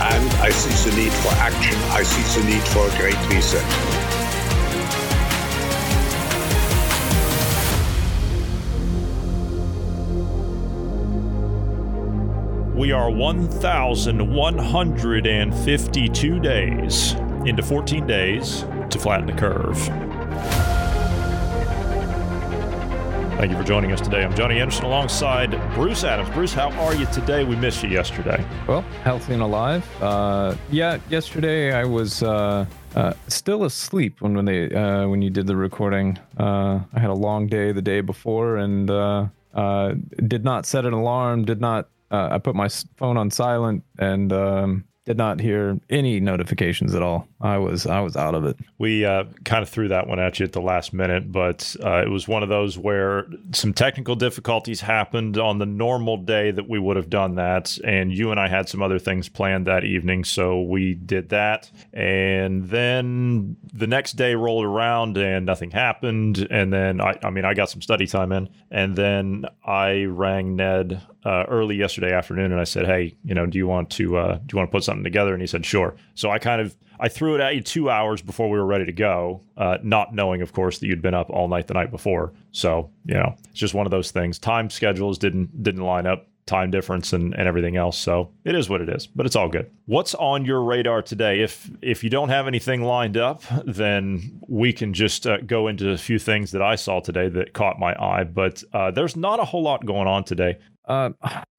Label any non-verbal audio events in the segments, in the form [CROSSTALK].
and I see the need for action. I see the need for great reset. We are 1,152 days into 14 days to flatten the curve. Thank you for joining us today. I'm Johnny Anderson alongside Bruce Adams. Bruce, how are you today? We missed you yesterday. Well, healthy and alive. Uh, yeah, yesterday I was uh, uh, still asleep when when they uh, when you did the recording. Uh, I had a long day the day before and uh, did not set an alarm. Did not. I put my phone on silent and um, did not hear any notifications at all. I was I was out of it. We uh, kind of threw that one at you at the last minute, but uh, it was one of those where some technical difficulties happened on the normal day that we would have done that. And you and I had some other things planned that evening. So we did that. And then the next day rolled around and nothing happened. And then, I, I mean, I got some study time in. And then I rang Ned uh, early yesterday afternoon and I said, "Hey, you know, do you want to uh, do you want to put something together?" And he said, "Sure." So I kind of I threw it at you two hours before we were ready to go, uh, not knowing, of course, that you'd been up all night the night before. So you know, it's just one of those things. Time schedules didn't didn't line up, time difference and, and everything else. So it is what it is, but it's all good. What's on your radar today? If if you don't have anything lined up, then we can just uh, go into a few things that I saw today that caught my eye. But uh, there's not a whole lot going on today. Uh,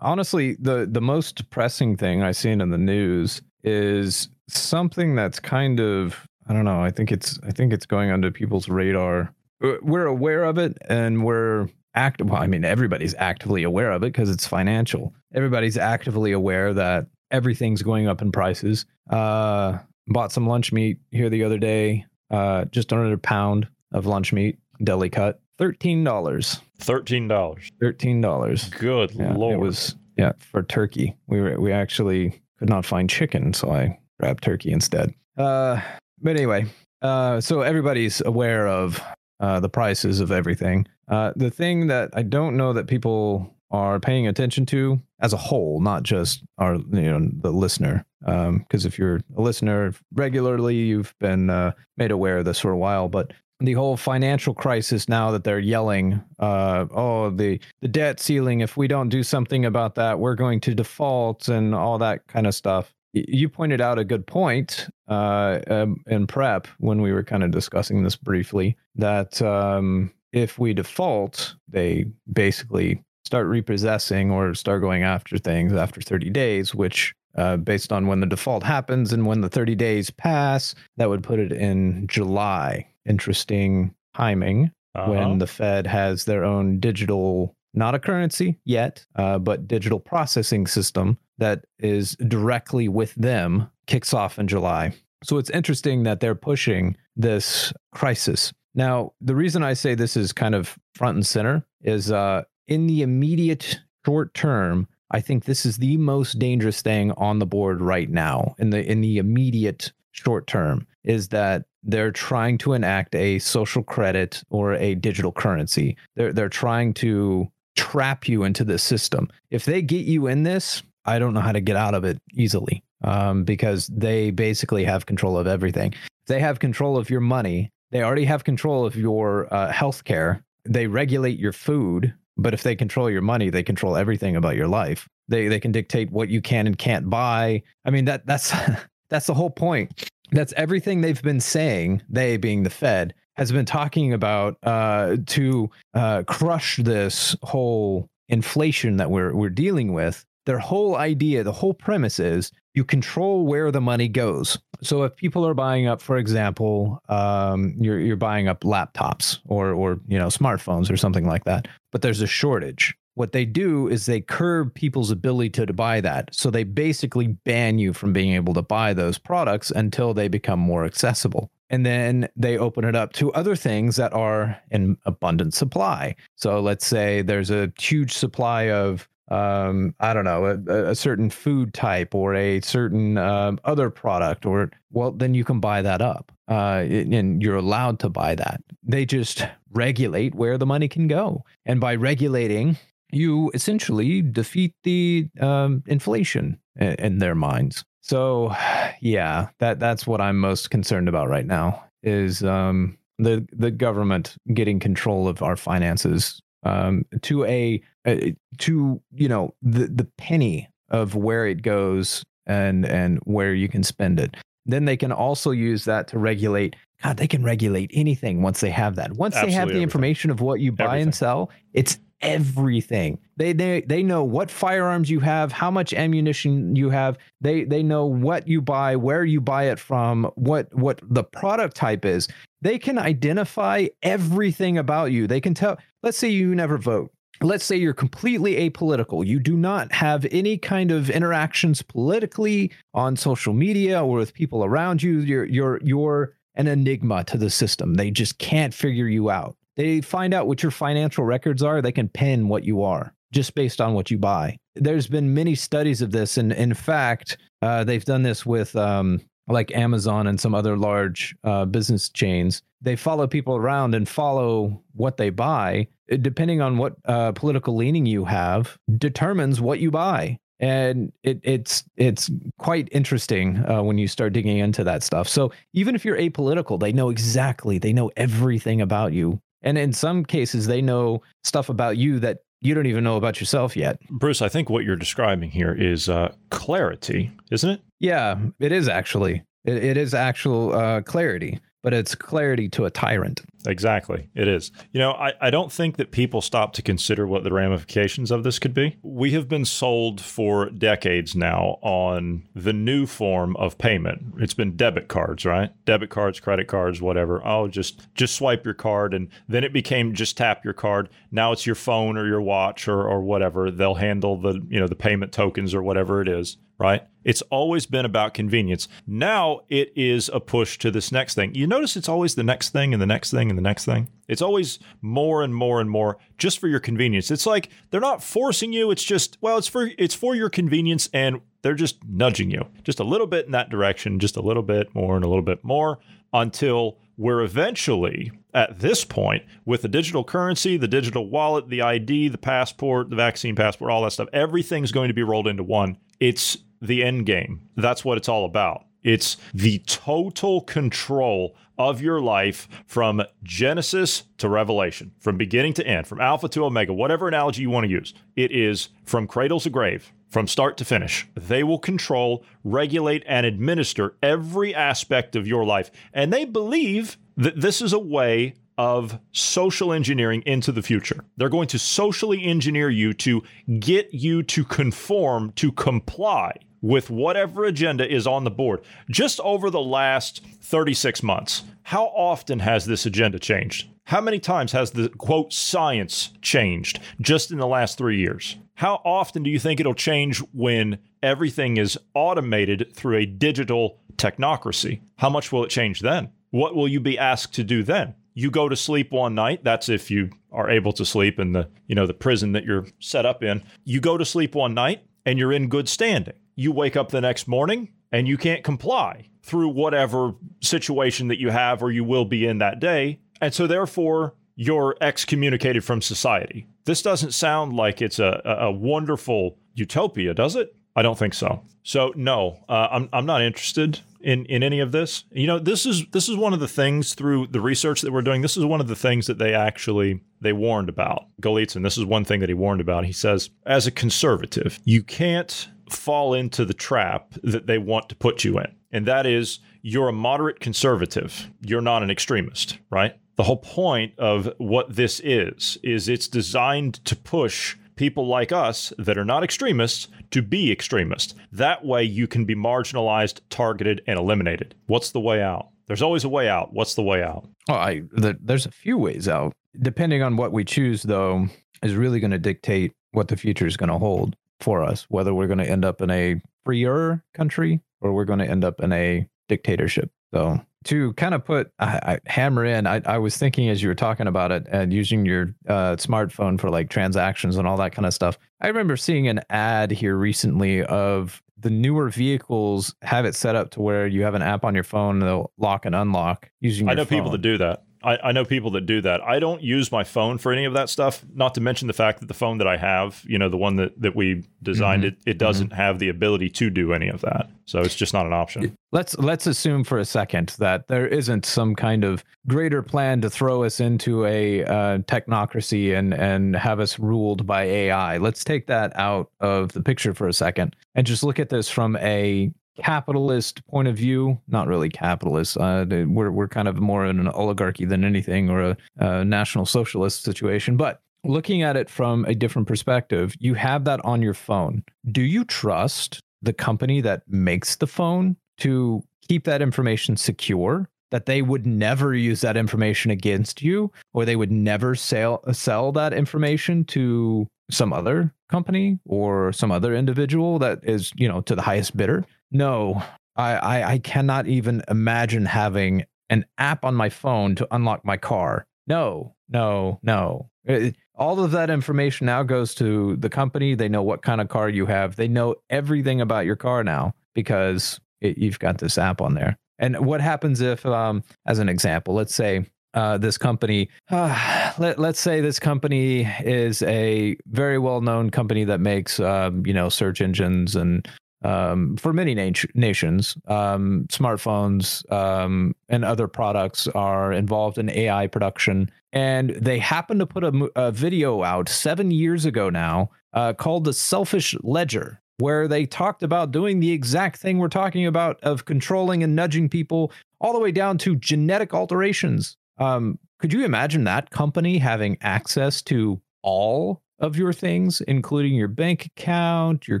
honestly, the the most pressing thing I've seen in the news is something that's kind of I don't know. I think it's I think it's going under people's radar. We're aware of it, and we're act. Well, I mean, everybody's actively aware of it because it's financial. Everybody's actively aware that everything's going up in prices. Uh, bought some lunch meat here the other day. Uh, just under a pound of lunch meat, deli cut, thirteen dollars. Thirteen dollars. Thirteen dollars. Good Yeah, lord. It was yeah for turkey. We were we actually could not find chicken, so I grabbed turkey instead. Uh, but anyway, uh, so everybody's aware of uh, the prices of everything. Uh, the thing that I don't know that people are paying attention to as a whole, not just our you know the listener. Because if you're a listener regularly, you've been uh, made aware of this for a while, but the whole financial crisis now that they're yelling, uh, oh, the, the debt ceiling, if we don't do something about that, we're going to default and all that kind of stuff. You pointed out a good point uh, um, in prep when we were kind of discussing this briefly that um, if we default, they basically start repossessing or start going after things after 30 days, which uh, based on when the default happens and when the 30 days pass, that would put it in July. Interesting timing Uh-huh. when the Fed has their own digital, not a currency yet, uh, but digital processing system that is directly with them, kicks off in July. So it's interesting that they're pushing this crisis. Now, the reason I say this is kind of front and center is uh, in the immediate short term, I think this is the most dangerous thing on the board right now in the in the immediate short term is that they're trying to enact a social credit or a digital currency. They're they're trying to trap you into this system. If they get you in this, I don't know how to get out of it easily um, because they basically have control of everything. They have control of your money. They already have control of your uh, health care. They regulate your food. But if they control your money, they control everything about your life. They they can dictate what you can and can't buy. I mean that that's [LAUGHS] that's the whole point. That's everything they've been saying, they being the Fed, has been talking about uh, to uh, crush this whole inflation that we're we're dealing with. Their whole idea, the whole premise is you control where the money goes. So if people are buying up, for example, um, you're you're buying up laptops or or you know smartphones or something like that, but there's a shortage. What they do is they curb people's ability to, to buy that. So they basically ban you from being able to buy those products until they become more accessible and then they open it up to other things that are in abundant supply. So let's say there's a huge supply of um, I don't know, a, a, certain food type or a certain um, other product, or well, then you can buy that up, uh, and you're allowed to buy that. They just regulate where the money can go, and by regulating, you essentially defeat the um, inflation in, in their minds. So, [SIGHS] yeah, that that's what I'm most concerned about right now is um, the the government getting control of our finances um, to a, a to you know the the penny of where it goes and and where you can spend it. Then they can also use that to regulate. God, they can regulate anything once they have that. Once Absolutely they have the everything. information of what you buy everything. and sell, it's everything. They they they know what firearms you have, how much ammunition you have. They they know what you buy, where you buy it from, what what the product type is. They can identify everything about you. They can tell. Let's say you never vote. Let's say you're completely apolitical. You do not have any kind of interactions politically on social media or with people around you. You're you're you're an enigma to the system. They just can't figure you out. They find out what your financial records are. They can pin what you are just based on what you buy. There's been many studies of this, and in fact, uh, they've done this with um, like Amazon and some other large uh, business chains. They follow people around and follow what they buy. Depending on what uh, political leaning you have, determines what you buy and it, it's it's quite interesting uh, when you start digging into that stuff. So even if you're apolitical, they know exactly, they know everything about you and in some cases, they know stuff about you that you don't even know about yourself yet. Bruce, I think what you're describing here is uh, clarity, isn't it? Yeah, it is actually. it, it is actual uh, clarity but it's clarity to a tyrant. Exactly. It is. You know, I, I don't think that people stop to consider what the ramifications of this could be. We have been sold for decades now on the new form of payment. It's been debit cards, right? Debit cards, credit cards, whatever. Oh, just just swipe your card and then it became just tap your card. Now it's your phone or your watch or, or whatever. They'll handle the, you know, the payment tokens or whatever it is right? It's always been about convenience. Now it is a push to this next thing. You notice it's always the next thing and the next thing and the next thing. It's always more and more and more just for your convenience. It's like they're not forcing you, it's just well, it's for it's for your convenience and they're just nudging you just a little bit in that direction, just a little bit more and a little bit more until we're eventually at this point with the digital currency, the digital wallet, the ID, the passport, the vaccine passport, all that stuff, everything's going to be rolled into one. It's the end game. That's what it's all about. It's the total control of your life from Genesis to Revelation, from beginning to end, from Alpha to Omega, whatever analogy you want to use. It is from cradle to grave, from start to finish. They will control, regulate, and administer every aspect of your life. And they believe that this is a way of social engineering into the future. They're going to socially engineer you to get you to conform, to comply with whatever agenda is on the board. Just over the last 36 months, how often has this agenda changed? How many times has the quote science changed just in the last three years? How often do you think it'll change when everything is automated through a digital technocracy? How much will it change then? What will you be asked to do then? You go to sleep one night, that's if you are able to sleep in the, you know, the prison that you're set up in. You go to sleep one night and you're in good standing you wake up the next morning and you can't comply through whatever situation that you have or you will be in that day. And so, therefore, you're excommunicated from society. This doesn't sound like it's a, a wonderful utopia, does it? I don't think so. So no, uh, I'm I'm not interested in in any of this. You know, this is this is one of the things through the research that we're doing. This is one of the things that they actually they warned about. Golitsyn, this is one thing that he warned about. He says, as a conservative, you can't fall into the trap that they want to put you in. and that is you're a moderate conservative. You're not an extremist, right? The whole point of what this is is it's designed to push people like us that are not extremists to be extremists. That way you can be marginalized, targeted, and eliminated. What's the way out? There's always a way out. What's the way out? Oh, I the, there's a few ways out. Depending on what we choose, though, is really going to dictate what the future is going to hold for us. Whether we're going to end up in a freer country or we're going to end up in a dictatorship. So to kind of put I, I hammer in, I, I was thinking as you were talking about it and using your uh, smartphone for like transactions and all that kind of stuff. I remember seeing an ad here recently of the newer vehicles have it set up to where you have an app on your phone and they'll lock and unlock using. I know phone. people that do that. I, I, know people that do that. I don't use my phone for any of that stuff. Not to mention the fact that the phone that I have, you know, the one that, that we designed, mm-hmm. it, it doesn't mm-hmm. have the ability to do any of that. So it's just not an option. Let's let's assume for a second that there isn't some kind of greater plan to throw us into a uh, technocracy and and have us ruled by AI. Let's take that out of the picture for a second and just look at this from a capitalist point of view, not really capitalist. Uh, we're we're kind of more in an oligarchy than anything, or a, a national socialist situation. But looking at it from a different perspective, you have that on your phone. Do you trust the company that makes the phone to keep that information secure? That they would never use that information against you, or they would never sell sell that information to some other company or some other individual that is, you know, to the highest bidder. No, I, I, I cannot even imagine having an app on my phone to unlock my car. No, no, no. It, all of that information now goes to the company. They know what kind of car you have. They know everything about your car now because it, you've got this app on there. And what happens if, um, as an example, let's say uh, this company, uh, [SIGHS] let, let's say this company is a very well known company that makes, um, you know, search engines and um, for many nat- nations, um, smartphones um, and other products are involved in AI production. And they happened to put a, a video out seven years ago now uh, called The Selfish Ledger, where they talked about doing the exact thing we're talking about of controlling and nudging people all the way down to genetic alterations. Um, could you imagine that company having access to all of your things, including your bank account, your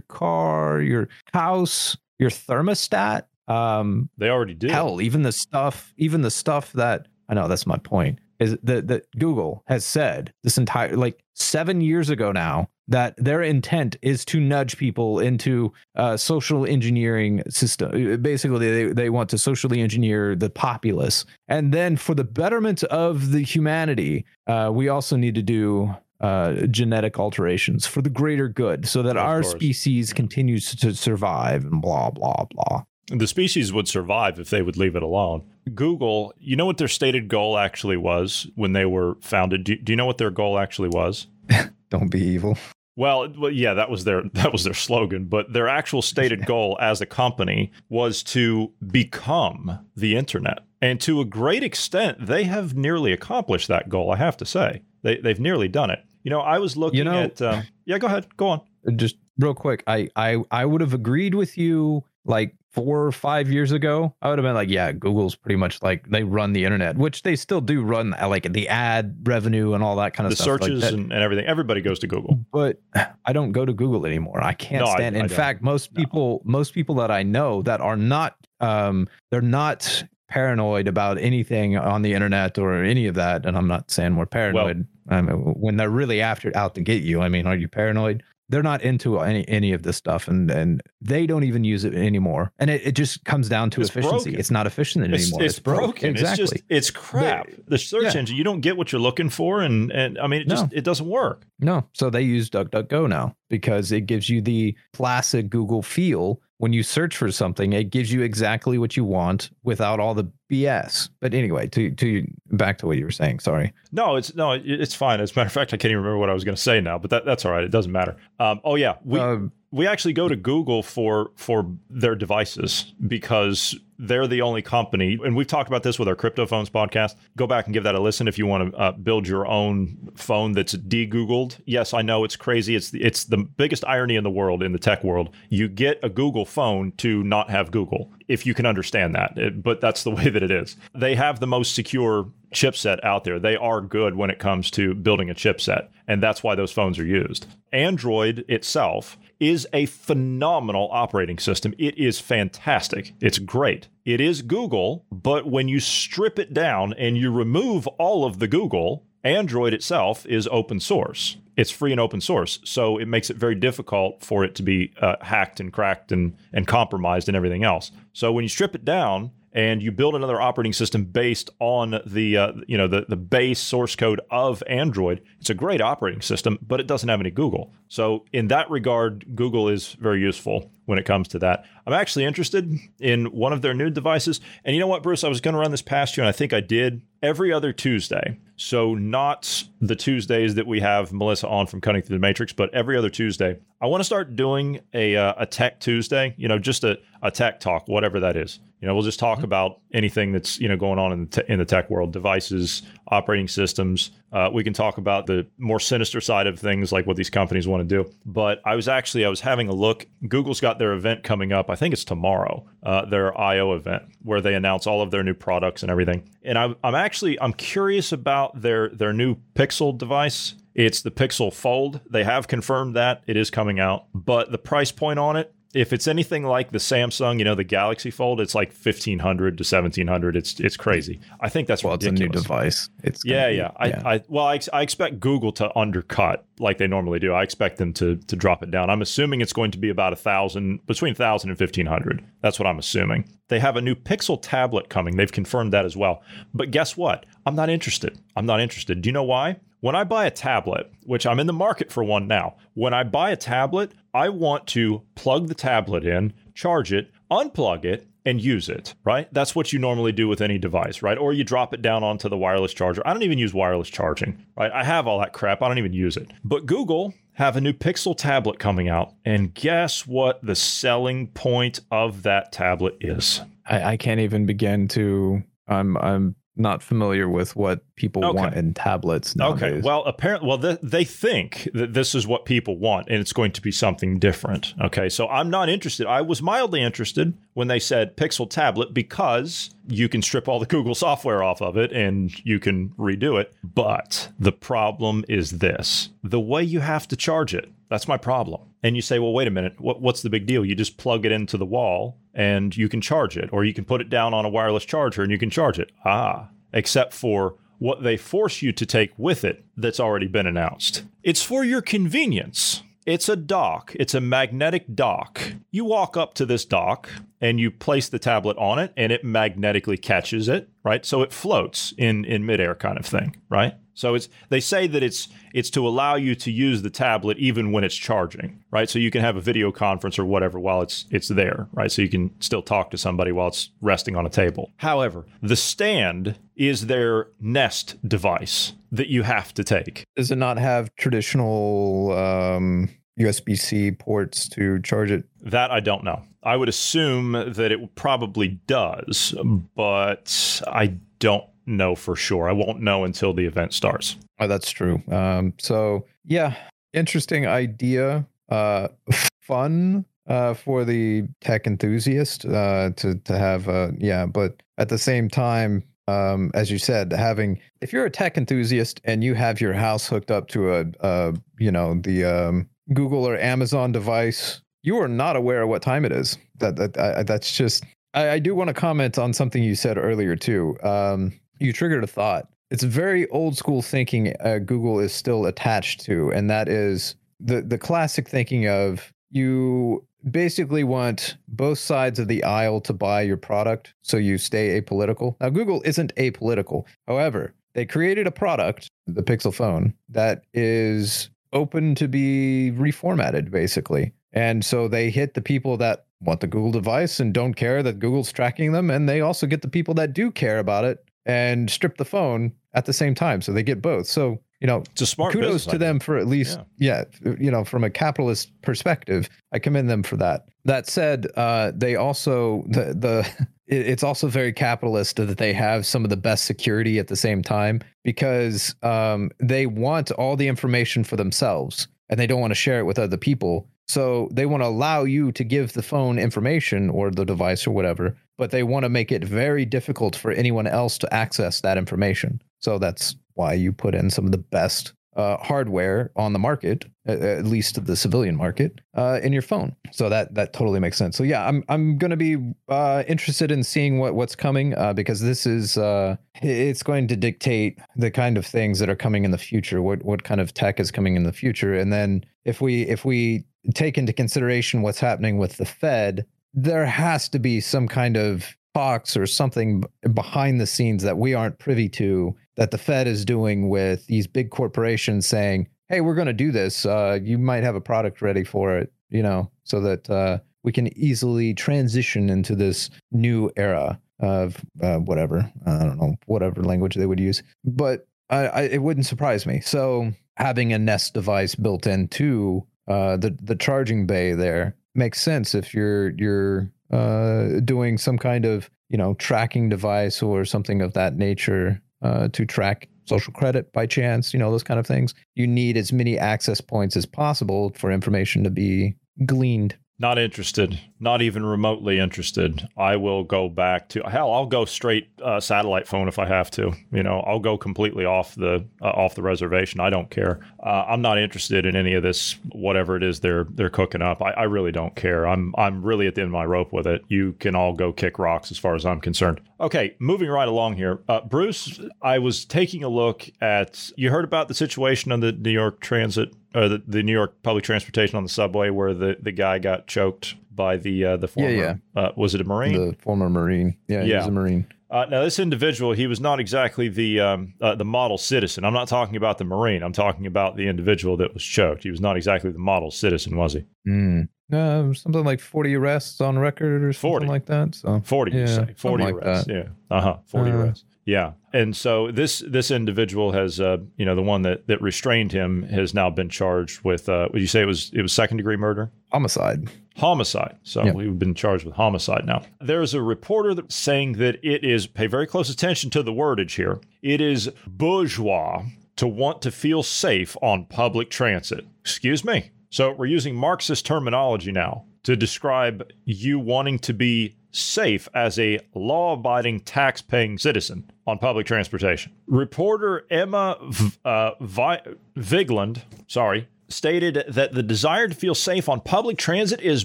car, your house, your thermostat. Um, they already do. Hell, even the stuff, even the stuff that I know that's my point is that that Google has said this entire like seven years ago now that their intent is to nudge people into uh, social engineering system. Basically, they, they want to socially engineer the populace, and then for the betterment of the humanity, uh, we also need to do uh, genetic alterations for the greater good so that our course. species continues to survive and blah, blah, blah. The species would survive if they would leave it alone. Google, you know what their stated goal actually was when they were founded? Do, do you know what their goal actually was? [LAUGHS] Don't be evil. Well, well, yeah, that was their [LAUGHS] that was their slogan, but their actual stated [LAUGHS] goal as a company was to become the internet. And to a great extent, they have nearly accomplished that goal, I have to say. They they've nearly done it. You know, I was looking you know, at. Um, yeah, go ahead. Go on. Just real quick, I I I would have agreed with you like four or five years ago. I would have been like, yeah, Google's pretty much like they run the internet, which they still do run, uh, like the ad revenue and all that kind of the stuff. The searches like and, and, everything. Everybody goes to Google, but I don't go to Google anymore. I can't no, stand. I, in I fact, most people, no. most people that I know that are not, um, they're not paranoid about anything on the internet or any of that. And I'm not saying we're paranoid. Well, I mean, when they're really after out to get you, I mean, are you paranoid? They're not into any any of this stuff, and and they don't even use it anymore. And it, it just comes down to it's efficiency. Broken. It's not efficient anymore. It's, it's, it's broken. broken. Exactly. It's just it's crap. They, the search yeah. engine, you don't get what you're looking for, and and I mean, it just no. it doesn't work. No. So they use DuckDuckGo now because it gives you the classic Google feel when you search for something, it gives you exactly what you want without all the BS. But anyway, to to back to what you were saying. Sorry. No, it's no, it's fine. As a matter of fact, I can't even remember what I was going to say now. But that, that's all right. It doesn't matter. Um, oh yeah, we. Uh, we actually go to Google for for their devices because they're the only company, and we've talked about this with our Crypto Phones podcast. Go back and give that a listen if you want to uh, build your own phone that's de-Googled. Yes, I know it's crazy. It's the, it's the biggest irony in the world in the tech world. You get a Google phone to not have Google, if you can understand that. It, but that's the [LAUGHS] way that it is. They have the most secure chipset out there. They are good when it comes to building a chipset, and that's why those phones are used. Android itself is a phenomenal operating system. It is fantastic. It's great. It is Google, but when you strip it down and you remove all of the Google, Android itself is open source. It's free and open source, so it makes it very difficult for it to be uh, hacked and cracked and and compromised and everything else. So when you strip it down, and you build another operating system based on the uh, you know the the base source code of Android. It's a great operating system, but it doesn't have any Google. So in that regard, Google is very useful when it comes to that. I'm actually interested in one of their new devices. And you know what, Bruce? I was going to run this past you, and I think I did every other Tuesday. So, not the Tuesdays that we have Melissa on from Cutting Through the Matrix, but every other Tuesday. I want to start doing a, uh, a Tech Tuesday, you know, just a, a tech talk, whatever that is. You know, we'll just talk mm-hmm. about anything that's, you know, going on in the, te- in the tech world, devices, operating systems. Uh, we can talk about the more sinister side of things, like what these companies want to do. But I was actually, I was having a look. Google's got their event coming up. I think it's tomorrow, uh, their I/O event, where they announce all of their new products and everything. And I'm, I'm actually, I'm curious about their their new Pixel device. It's the Pixel Fold. They have confirmed that it is coming out, but the price point on it if it's anything like the Samsung, you know, the Galaxy Fold, it's like fifteen hundred to seventeen hundred. It's it's crazy. I think that's well, ridiculous. it's a new device. It's yeah, be, yeah. I, yeah. I well, I, I expect Google to undercut like they normally do. I expect them to to drop it down. I'm assuming it's going to be about a thousand, between thousand and fifteen hundred. That's what I'm assuming. They have a new Pixel tablet coming. They've confirmed that as well. But guess what? I'm not interested. I'm not interested. Do you know why? When I buy a tablet, which I'm in the market for one now, when I buy a tablet, I want to plug the tablet in, charge it, unplug it, and use it, right? That's what you normally do with any device, right? Or you drop it down onto the wireless charger. I don't even use wireless charging, right? I have all that crap. I don't even use it. But Google have a new Pixel tablet coming out. And guess what the selling point of that tablet is? I, I can't even begin to I'm I'm not familiar with what people okay. want in tablets nowadays. Okay. Well, apparently, well, th- they think that this is what people want, and it's going to be something different. Okay. So I'm not interested. I was mildly interested when they said Pixel tablet because you can strip all the Google software off of it and you can redo it. But the problem is this: the way you have to charge it. That's my problem. And you say, well, wait a minute, what, what's the big deal? You just plug it into the wall and you can charge it, or you can put it down on a wireless charger and you can charge it. Ah, except for what they force you to take with it that's already been announced. It's for your convenience. It's a dock. It's a magnetic dock. You walk up to this dock and you place the tablet on it and it magnetically catches it, right? So it floats in in midair kind of thing, right? So it's they say that it's it's to allow you to use the tablet even when it's charging, right? So you can have a video conference or whatever while it's it's there, right? So you can still talk to somebody while it's resting on a table. However, the stand is their Nest device that you have to take. Does it not have traditional um, USB C ports to charge it? That I don't know. I would assume that it probably does, but I don't know for sure. I won't know until the event starts. Oh, that's true. Um, so yeah, interesting idea. Uh, [LAUGHS] fun uh, for the tech enthusiast uh, to to have. Uh, yeah, but at the same time, um, as you said, having if you're a tech enthusiast and you have your house hooked up to a, a you know the um, Google or Amazon device, you are not aware of what time it is. That that I, that's just. I, I do want to comment on something you said earlier too. Um, you triggered a thought. It's very old school thinking uh, Google is still attached to, and that is the the classic thinking of you basically want both sides of the aisle to buy your product so you stay apolitical. Now Google isn't apolitical. However, they created a product, the Pixel phone, that is open to be reformatted basically. And so they hit the people that want the Google device and don't care that Google's tracking them and they also get the people that do care about it and strip the phone at the same time. So they get both. So you know, It's a smart kudos business to them for at least yeah. you know from a capitalist perspective i commend them for that that said uh they also the the [LAUGHS] it's also very capitalist that they have some of the best security at the same time because um they want all the information for themselves and they don't want to share it with other people so they want to allow you to give the phone information or the device or whatever but they want to make it very difficult for anyone else to access that information so that's why you put in some of the best uh, hardware on the market, at, least the civilian market, uh, in your phone. So that that totally makes sense. So yeah, I'm I'm to be uh, interested in seeing what what's coming uh, because this is uh, it's going to dictate the kind of things that are coming in the future. What what kind of tech is coming in the future, and then if we if we take into consideration what's happening with the Fed, there has to be some kind of talks or something behind the scenes that we aren't privy to that the Fed is doing with these big corporations saying, "Hey, we're going to do this. Uh, you might have a product ready for it," you know, so that uh, we can easily transition into this new era of uh, whatever I don't know, whatever language they would use. But I, I, it wouldn't surprise me. So having a Nest device built into uh, the the charging bay there makes sense if you're you're uh, doing some kind of you know tracking device or something of that nature uh, to track social credit by chance, you know those kind of things. You need as many access points as possible for information to be gleaned. Not interested. Not even remotely interested. I will go back to hell. I'll go straight uh, satellite phone if I have to. You know, I'll go completely off the uh, off the reservation. I don't care. Uh, I'm not interested in any of this. Whatever it is they're they're cooking up. I, I really don't care. I'm I'm really at the end of my rope with it. You can all go kick rocks as far as I'm concerned. Okay, moving right along here. Uh, Bruce, I was taking a look at. You heard about the situation on the New York Transit or the, the New York public transportation on the subway where the, the guy got choked by the uh, the former yeah. Uh, was it a marine The former Marine, yeah, he was a Marine. uh, now this individual he was not exactly the um, uh, the model citizen I'm not talking about the marine I'm talking about the individual that was choked he was not exactly the model citizen was he Mm. Uh, something like 40 arrests on record or something 40. like that. So 40 you Yeah, say 40 arrests that. yeah uh-huh 40 Uh. arrests yeah and so this this individual has uh, you know the one that that restrained him has now been charged with uh, would you say it was it was second degree murder homicide. homicide. So Yeah. we've been charged with homicide now. There's a reporter that's saying that it is, pay very close attention to the wordage here, it is bourgeois to want to feel safe on public transit. Excuse me. So we're using Marxist terminology now to describe you wanting to be safe as a law abiding, tax paying citizen on public transportation. Reporter Emma v- uh, Vi- Vigeland, sorry, stated that the desire to feel safe on public transit is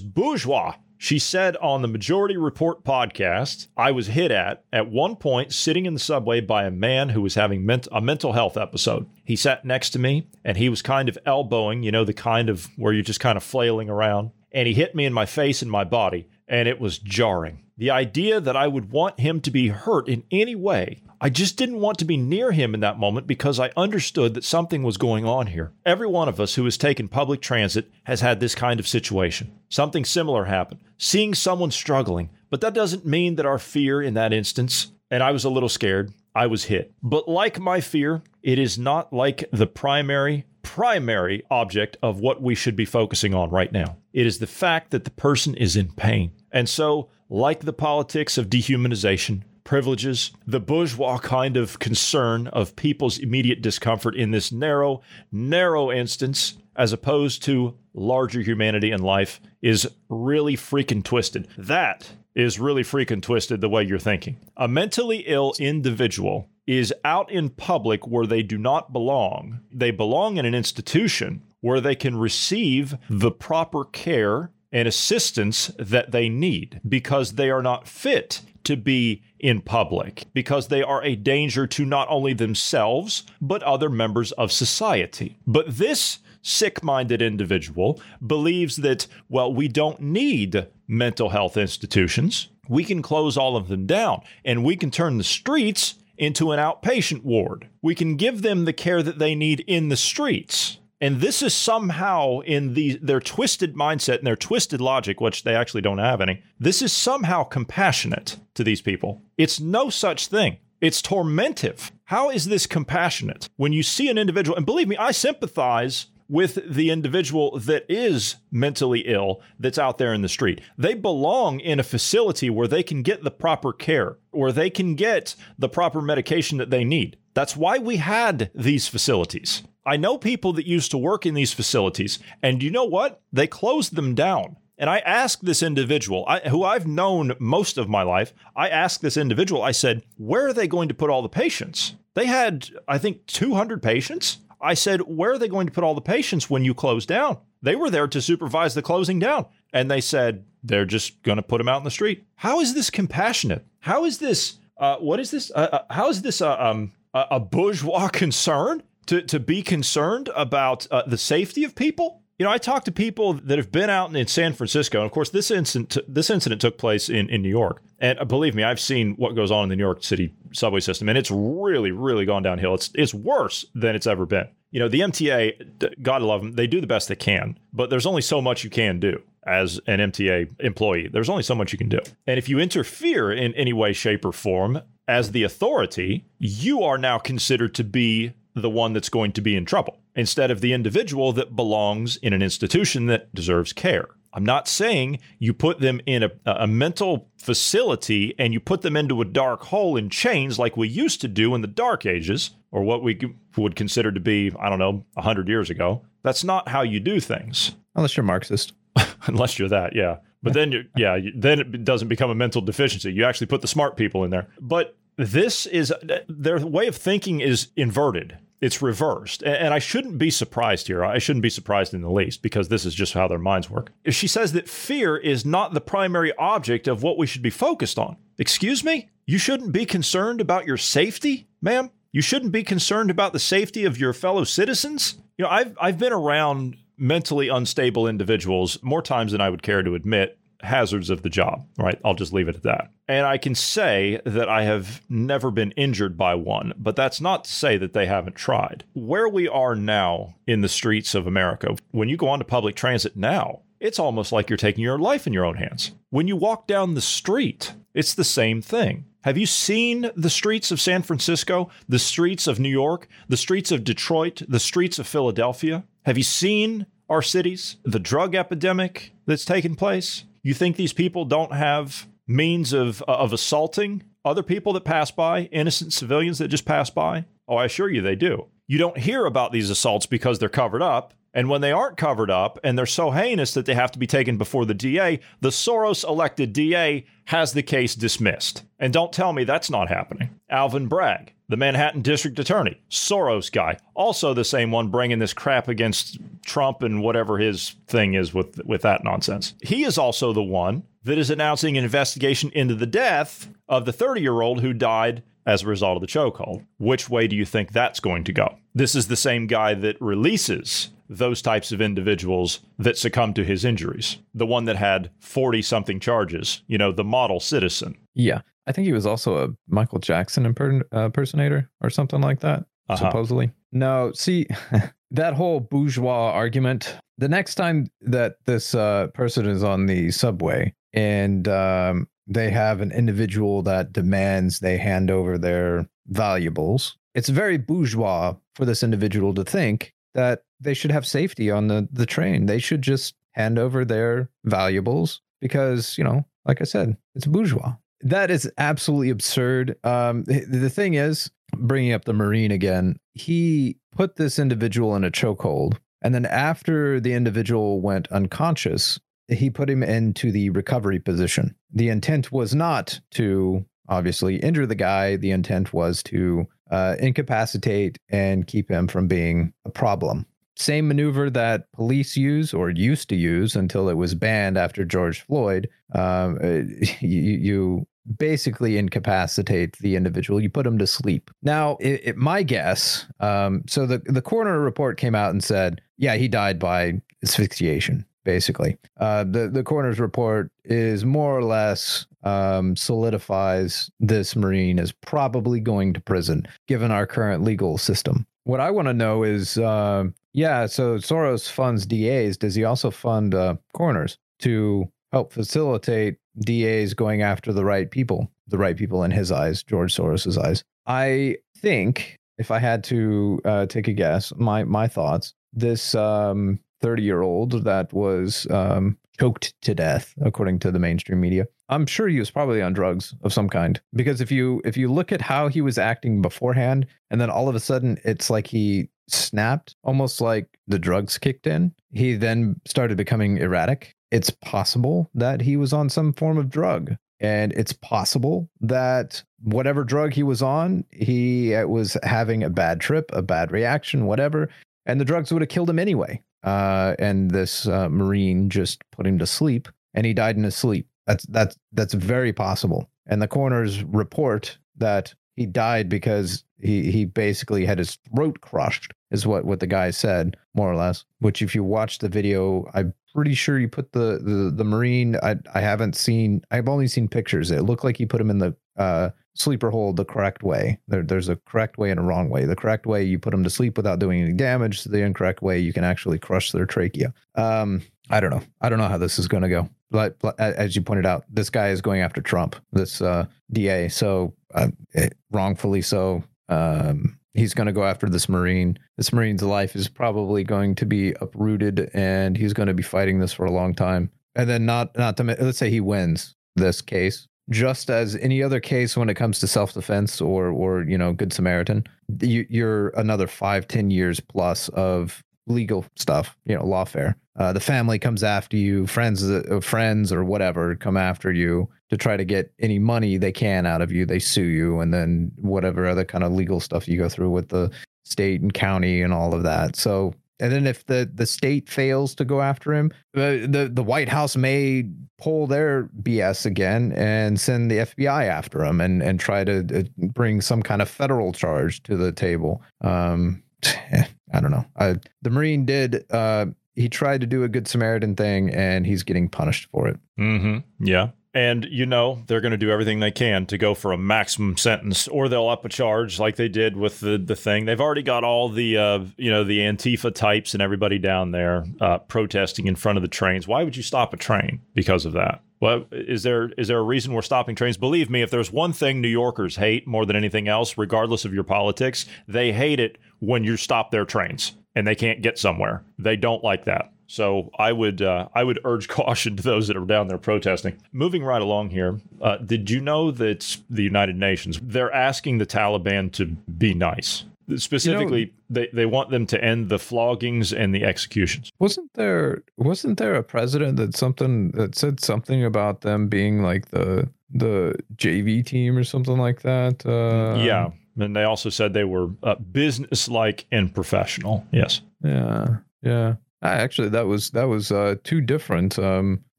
bourgeois. She said on the Majority Report podcast, I was hit at at one point sitting in the subway by a man who was having ment- a mental health episode. He sat next to me and he was kind of elbowing, you know, the kind of where you're just kind of flailing around. And he hit me in my face and my body, and it was jarring. The idea that I would want him to be hurt in any way I just didn't want to be near him in that moment because I understood that something was going on here. Every one of us who has taken public transit has had this kind of situation. Something similar happened. Seeing someone struggling, but that doesn't mean that our fear in that instance, and I was a little scared, I was hit. But like my fear, it is not like the primary primary object of what we should be focusing on right now. It is the fact that the person is in pain. And so, like the politics of dehumanization, privileges, the bourgeois kind of concern of people's immediate discomfort in this narrow, narrow instance, as opposed to larger humanity and life, is really freaking twisted. That is really freaking twisted the way you're thinking. A mentally ill individual is out in public where they do not belong. They belong in an institution where they can receive the proper care and assistance that they need because they are not fit to be in public, because they are a danger to not only themselves, but other members of society. But this sick minded individual believes that, well, we don't need mental health institutions. We can close all of them down and we can turn the streets into an outpatient ward. We can give them the care that they need in the streets. And this is somehow in the their twisted mindset and their twisted logic, which they actually don't have any. This is somehow compassionate to these people. It's no such thing. It's tormentive. How is this compassionate? When you see an individual, and believe me, I sympathize with the individual that is mentally ill that's out there in the street. They belong in a facility where they can get the proper care, where they can get the proper medication that they need. That's why we had these facilities. I know people that used to work in these facilities, and you know what? They closed them down. And I asked this individual, I, who I've known most of my life, I asked this individual, I said, where are they going to put all the patients? They had, I think, 200 patients. I said, Where are they going to put all the patients when you close down? They were there to supervise the closing down. And they said, They're just going to put them out in the street. How is this compassionate? How is this, uh, what is this? Uh, uh, how is this uh, um, a bourgeois [LAUGHS] concern to, to be concerned about uh, the safety of people? You know, I talked to people that have been out in San Francisco, and of course, this incident this incident took place in, in New York. And uh, believe me, I've seen what goes on in the New York City subway system, and it's really, really gone downhill. It's it's worse than it's ever been. You know, the MTA, God love them, they do the best they can, but there's only so much you can do as an MTA employee. There's only so much you can do, and if you interfere in any way, shape, or form as the authority, you are now considered to be the one that's going to be in trouble instead of the individual that belongs in an institution that deserves care. I'm not saying you put them in a, a, mental facility and you put them into a dark hole in chains like we used to do in the dark ages, or what we would consider to be, I don't know, 100 years ago. That's not how you do things. Unless you're Marxist. [LAUGHS] Unless you're that, yeah. But then, you yeah, then it doesn't become a mental deficiency. You actually put the smart people in there. But this is uh, their way of thinking is inverted it's reversed. And I shouldn't be surprised here. I shouldn't be surprised in the least because this is just how their minds work. She says that fear is not the primary object of what we should be focused on. Excuse me? You shouldn't be concerned about your safety, ma'am? You shouldn't be concerned about the safety of your fellow citizens? You know, I've I've been around mentally unstable individuals more times than I would care to admit hazards of the job, right? I'll just leave it at that. And I can say that I have never been injured by one, but that's not to say that they haven't tried. Where we are now in the streets of America, when you go onto public transit now, it's almost like you're taking your life in your own hands. When you walk down the street, it's the same thing. Have you seen the streets of San Francisco, the streets of New York, the streets of Detroit, the streets of Philadelphia? Have you seen our cities, the drug epidemic that's taken place? You think these people don't have means of uh, of assaulting other people that pass by, innocent civilians that just pass by? Oh, I assure you they do. You don't hear about these assaults because they're covered up. And when they aren't covered up and they're so heinous that they have to be taken before the DA, the Soros elected DA has the case dismissed. And don't tell me that's not happening. Alvin Bragg, the Manhattan District Attorney, Soros guy, also the same one bringing this crap against Trump and whatever his thing is with with that nonsense. He is also the one that is announcing an investigation into the death of the 30 year old who died as a result of the chokehold. Which way do you think that's going to go? This is the same guy that releases those types of individuals that succumb to his injuries. The one that had 40 something charges, you know, the model citizen. Yeah. I think he was also a Michael Jackson uh, impersonator or something like that, uh-huh. supposedly. No, see, [LAUGHS] that whole bourgeois argument. The next time that this uh, person is on the subway and um, they have an individual that demands they hand over their valuables, it's very bourgeois for this individual to think that they should have safety on the, the train. They should just hand over their valuables because, you know, like I said, it's bourgeois. That is absolutely absurd. Um, the thing is, bringing up the Marine again, he put this individual in a chokehold. And then after the individual went unconscious, he put him into the recovery position. The intent was not to obviously injure the guy, the intent was to uh, incapacitate and keep him from being a problem. Same maneuver that police use or used to use until it was banned after George Floyd. Um, [LAUGHS] you, you, basically incapacitate the individual. You put them to sleep. Now, it, it, my guess. Um, so the the coroner report came out and said, yeah, he died by asphyxiation. Basically, uh, the the coroner's report is more or less um, solidifies this Marine is probably going to prison, given our current legal system. What I want to know is, uh, yeah, so Soros funds DAs. Does he also fund uh, coroners to help facilitate DAs going after the right people, the right people in his eyes, George Soros's eyes. I think if I had to uh, take a guess, my my thoughts, this um, 30 year old that was um, choked to death, according to the mainstream media. I'm sure he was probably on drugs of some kind because if you if you look at how he was acting beforehand, and then all of a sudden it's like he snapped, almost like the drugs kicked in. He then started becoming erratic. It's possible that he was on some form of drug. And it's possible that whatever drug he was on, he uh, was having a bad trip, a bad reaction, whatever, and the drugs would have killed him anyway. Uh, and this uh, Marine just put him to sleep, and he died in his sleep. That's that's that's very possible. And the coroner's report that he died because he he basically had his throat crushed is what what the guy said more or less which if you watch the video i'm pretty sure you put the the, the marine i i haven't seen i've only seen pictures. It looked like he put him in the uh sleeper hold the correct way. There, there's a correct way and a wrong way. The correct way you put them to sleep without doing any damage. The incorrect way you can actually crush their trachea. Um i don't know. I don't know how this is going to go. But, as you pointed out this guy is going after trump this uh da so uh, it, wrongfully so um he's going to go after this marine. This marine's life is probably going to be uprooted and he's going to be fighting this for a long time. And then not not to let's say he wins this case just as any other case when it comes to self-defense or or you know good samaritan you, you're another five ten years plus of legal stuff you know lawfare uh, the family comes after you friends uh, friends or whatever come after you to try to get any money they can out of you. They sue you, and then whatever other kind of legal stuff you go through with the state and county and all of that. So, and then if the the state fails to go after him, the the, White House may pull their BS again and send the FBI after him and and try to uh, bring some kind of federal charge to the table. Um, [LAUGHS] I don't know. I, the Marine did. Uh, he tried to do a good Samaritan thing, and he's getting punished for it. Mm-hmm. Yeah. And you know they're going to do everything they can to go for a maximum sentence, or they'll up a charge like they did with the the thing. They've already got all the uh, you know the Antifa types and everybody down there uh, protesting in front of the trains. Why would you stop a train because of that? Well, is there is there a reason we're stopping trains? Believe me, if there's one thing New Yorkers hate more than anything else, regardless of your politics, they hate it when you stop their trains and they can't get somewhere. They don't like that. So I would uh, I would urge [LAUGHS] caution to those that are down there protesting. Moving right along here, uh, did you know that the United Nations they're asking the Taliban to be nice? Specifically, you know, they, they want them to end the floggings and the executions. Wasn't there wasn't there a president that something that said something about them being like the the JV team or something like that? Uh, yeah, and they also said they were uh, business-like and professional. Yes. Yeah. Yeah. Actually, that was that was uh, two different um,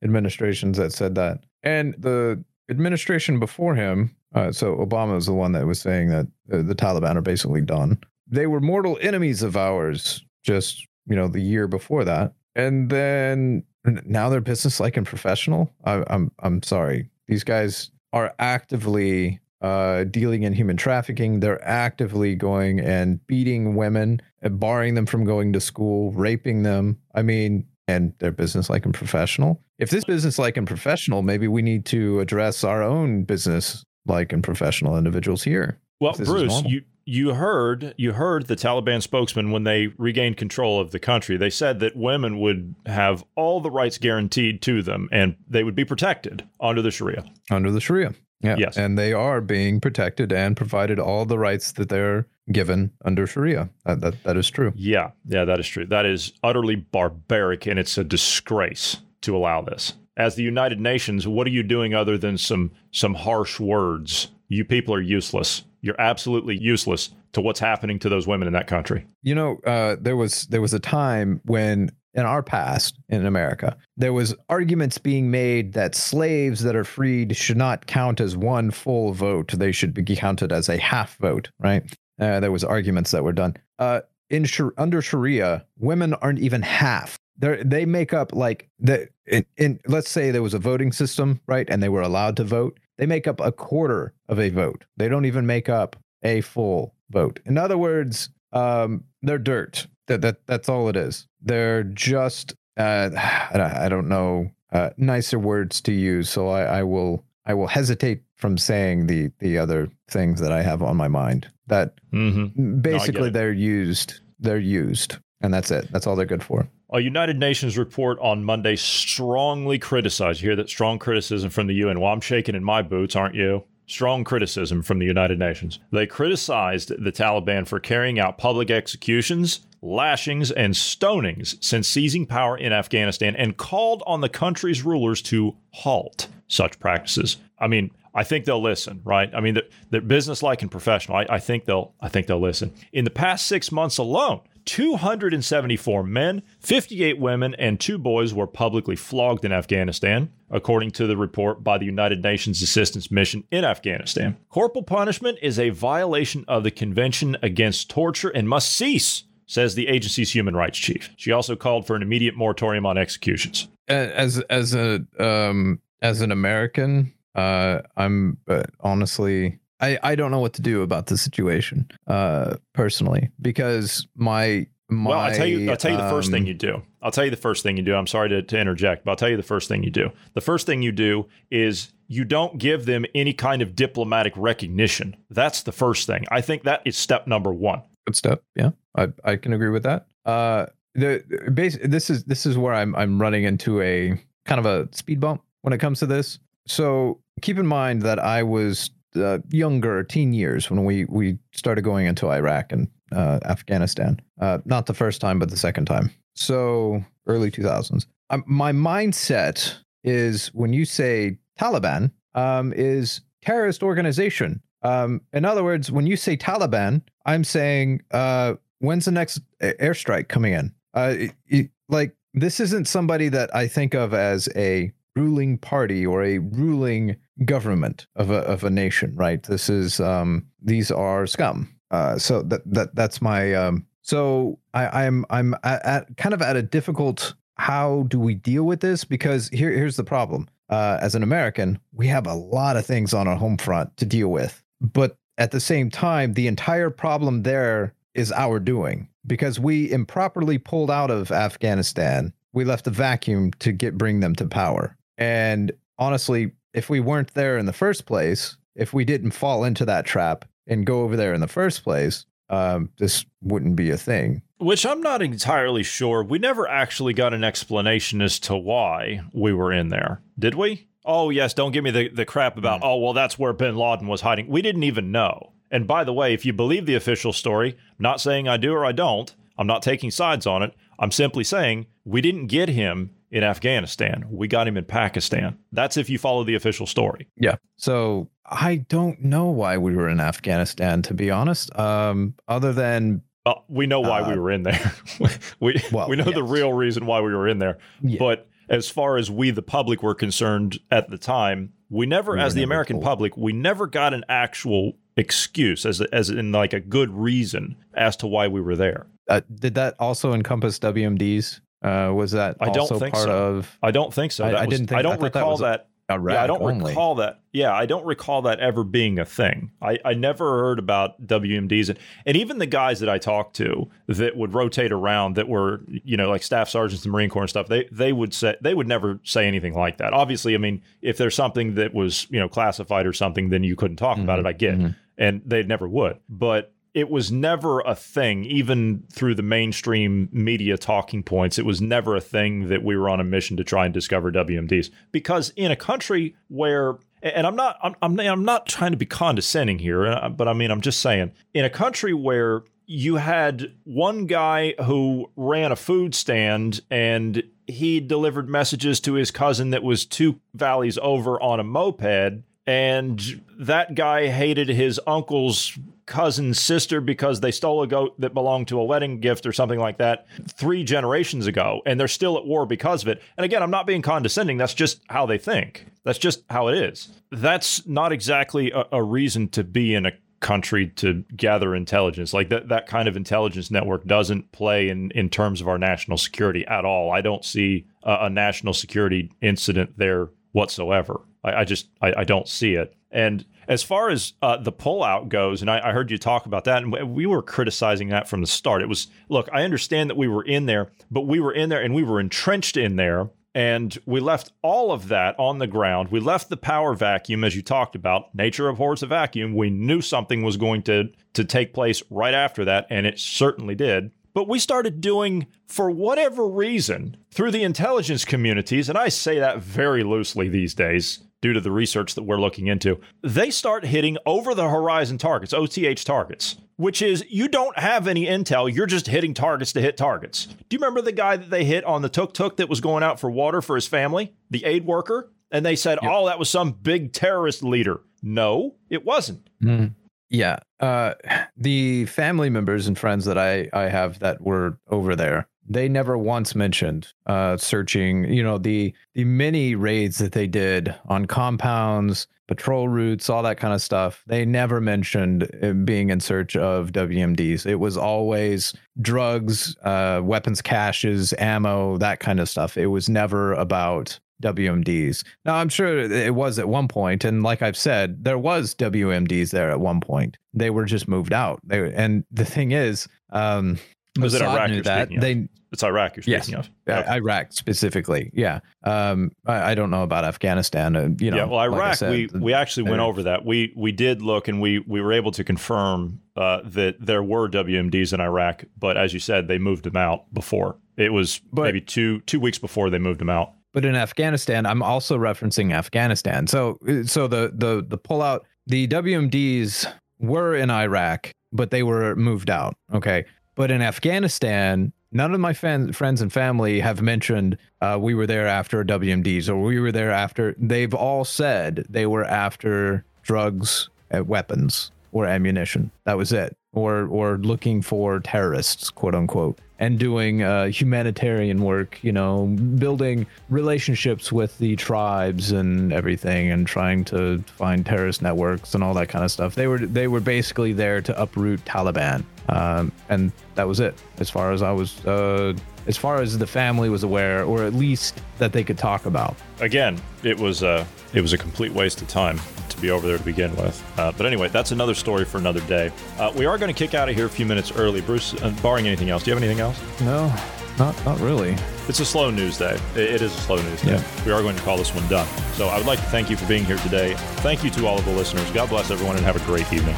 administrations that said that, and the administration before him. Uh, so Obama was the one that was saying that uh, the Taliban are basically done. They were mortal enemies of ours. Just you know, the year before that, and then now they're business-like and professional. I, I'm I'm sorry, these guys are actively uh, dealing in human trafficking. They're actively going and beating women, and barring them from going to school, raping them. I mean, and they're business like and professional. If this business like and professional, maybe we need to address our own business like and professional individuals here. Well, Bruce, you you heard you heard the Taliban spokesman when they regained control of the country. They said that women would have all the rights guaranteed to them and they would be protected under the Sharia. Under the Sharia. Yeah. Yes. And they are being protected and provided all the rights that they're given under Sharia. That, that, that is true. Yeah. Yeah, that is true. That is utterly barbaric and it's a disgrace to allow this. As the United Nations, what are you doing other than some some harsh words? You people are useless. You're absolutely useless to what's happening to those women in that country. You know, uh, there was there was a time when in our past in America, there was arguments being made that slaves that are freed should not count as one full vote; they should be counted as a half vote. Right? Uh, there was arguments that were done. Uh, in under Sharia, women aren't even half. They they make up like the in, in let's say there was a voting system, right, and they were allowed to vote. They make up a quarter of a vote. They don't even make up a full vote. In other words, um, they're dirt. That that that's all it is. They're just uh, [SIGHS] I don't know uh, nicer words to use. So I, I will I will hesitate from saying the the other things that I have on my mind. That Mm-hmm. basically it. they're used. They're used, and that's it. That's all they're good for. A United Nations report on Monday strongly criticized. You hear that strong criticism from the UN. Well, I'm shaking in my boots, aren't you? Strong criticism from the United Nations. They criticized the Taliban for carrying out public executions, lashings, and stonings since seizing power in Afghanistan and called on the country's rulers to halt such practices. I mean, I think they'll listen, right? I mean, they're, they're business-like and professional. I, I think they'll. I think they'll listen. In the past six months alone, 274 men, 58 women, and two boys were publicly flogged in Afghanistan, according to the report by the United Nations Assistance Mission in Afghanistan. Corporal punishment is a violation of the Convention Against Torture and must cease, says the agency's human rights chief. She also called for an immediate moratorium on executions. As as a um as an American, uh, I'm uh, honestly I I don't know what to do about the situation, uh, personally, because my my. well, I'll tell you. I'll tell you the first thing um, you do. I'll tell you the first thing you do. I'm sorry to, to interject, but I'll tell you the first thing you do. The first thing you do is you don't give them any kind of diplomatic recognition. That's the first thing. I think that is step number one. good step. Yeah, I I can agree with that. Uh, the base. This is this is where I'm I'm running into a kind of a speed bump when it comes to this. So keep in mind that I was uh, younger, teen years when we we started going into Iraq and uh, Afghanistan. Uh, not the first time, but the second time. So early 2000s. Um, my mindset is when you say Taliban um, is terrorist organization. Um, in other words, when you say Taliban, I'm saying uh, when's the next airstrike coming in? Uh, it- it- like this isn't somebody that I think of as a ruling party or a ruling government of a of a nation, right? This is um, these are scum. Uh, so that that that's my um, so I, I'm I'm at, at kind of at a difficult. How do we deal with this? Because here here's the problem. Uh, as an American, we have a lot of things on our home front to deal with, but at the same time, the entire problem there is our doing because we improperly pulled out of Afghanistan. We left a vacuum to get bring them to power. And honestly, if we weren't there in the first place, if we didn't fall into that trap and go over there in the first place, um, this wouldn't be a thing. Which I'm not entirely sure. We never actually got an explanation as to why we were in there, did we? Oh, yes, don't give me the, the crap about, oh, well, that's where bin Laden was hiding. We didn't even know. And by the way, if you believe the official story, I'm not saying I do or I don't, I'm not taking sides on it. I'm simply saying we didn't get him in Afghanistan. We got him in Pakistan. That's if you follow the official story. Yeah. So I don't know why we were in Afghanistan, to be honest. Um, other than Well, we know why we Uh, were in there. [LAUGHS] we well, we know the real reason why we were in there. Yeah. But as far as we the public were concerned at the time, we never We as the never American told. public, we never got an actual excuse as as in like a good reason as to why we were there. uh, did that also encompass WMDs? Uh, was that I don't also think part so. of I don't think so. I- That I didn't think- I I don't that recall was a- that. Yeah, I don't only? recall that. Yeah, I don't recall that ever being a thing. I, I never heard about WMDs and, and even the guys that I talked to that would rotate around that were, you know, like staff sergeants in the Marine Corps and stuff, they they would say they would never say anything like that. Obviously, I mean, if there's something that was, you know, classified or something, then you couldn't talk about it, I get. mhm. And they never would. But it was never a thing, even through the mainstream media talking points. It was never a thing that we were on a mission to try and discover WMDs. Because in a country where, and I'm not, I'm, I'm, I'm not trying to be condescending here, uh, but I mean, I'm just saying, in a country where you had one guy who ran a food stand and he delivered messages to his cousin that was two valleys over on a moped and that guy hated his uncle's cousin's sister because they stole a goat that belonged to a wedding gift or something like that three generations ago and they're still at war because of it. And again i'm not being condescending. That's just how they think. That's just how it is. That's not exactly a, a reason to be in a country to gather intelligence. Like that that kind of intelligence network doesn't play in in terms of our national security at all. I don't see a, a national security incident there whatsoever i, I just I, I don't see it and as far as uh, the pullout goes, and I, I heard you talk about that, and we were criticizing that from the start. It was look, I understand that we were in there, but we were in there and we were entrenched in there And we left all of that on the ground. We left the power vacuum, as you talked about. Nature abhors a vacuum. We knew something was going to, to take place right after that, and it certainly did. But we started doing, for whatever reason, through the intelligence communities, and I say that very loosely these days due to the research that we're looking into, they start hitting over the horizon targets, OTH targets, which is you don't have any intel, you're just hitting targets to hit targets. Do you remember the guy that they hit on the tuk tuk that was going out for water for his family, the aid worker? And they said, yep. oh, that was some big terrorist leader. No, it wasn't. Mm. Yeah. Uh, the family members and friends that I, I have that were over there, they never once mentioned uh, searching, you know, the the many raids that they did on compounds, patrol routes, all that kind of stuff. They never mentioned uh, being in search of WMDs. It was always drugs, uh, weapons caches, ammo, that kind of stuff. It was never about WMDs. Now, I'm sure it was at one point, and like I've said, there was WMDs there at one point. They were just moved out. They and the thing is, um, was it Iraq knew that they. It's Iraq you're speaking yes, of. Okay. Iraq specifically, yeah. Um, I, I, don't know about Afghanistan. Uh, you know, yeah. Well, Iraq, like said, we we actually went over that. We we did look, and we we were able to confirm uh, that there were WMDs in Iraq, but as you said, they moved them out before. It was but, maybe two two weeks before they moved them out. But in Afghanistan, I'm also referencing Afghanistan. So so the the the pullout, the WMDs were in Iraq, but they were moved out. Okay. But in Afghanistan, none of my fan, friends and family have mentioned uh, we were there after WMDs or we were there after. They've all said they were after drugs, weapons, or ammunition. That was it. Or or looking for terrorists, quote unquote and doing uh, humanitarian work, you know, building relationships with the tribes and everything, and trying to find terrorist networks and all that kind of stuff. They were they were basically there to uproot Taliban, um, and that was it as far as I was. Uh, as far as the family was aware, or at least that they could talk about. Again, it was a it was a complete waste of time to be over there to begin with. Uh, but anyway, that's another story for another day. Uh, we are going to kick out of here a few minutes early. Bruce, uh, barring anything else, do you have anything else? No, not not really. It's a slow news day. it, it is a slow news day. Yeah. We are going to call this one done. So I would like to thank you for being here today. Thank you to all of the listeners. God bless everyone and have a great evening.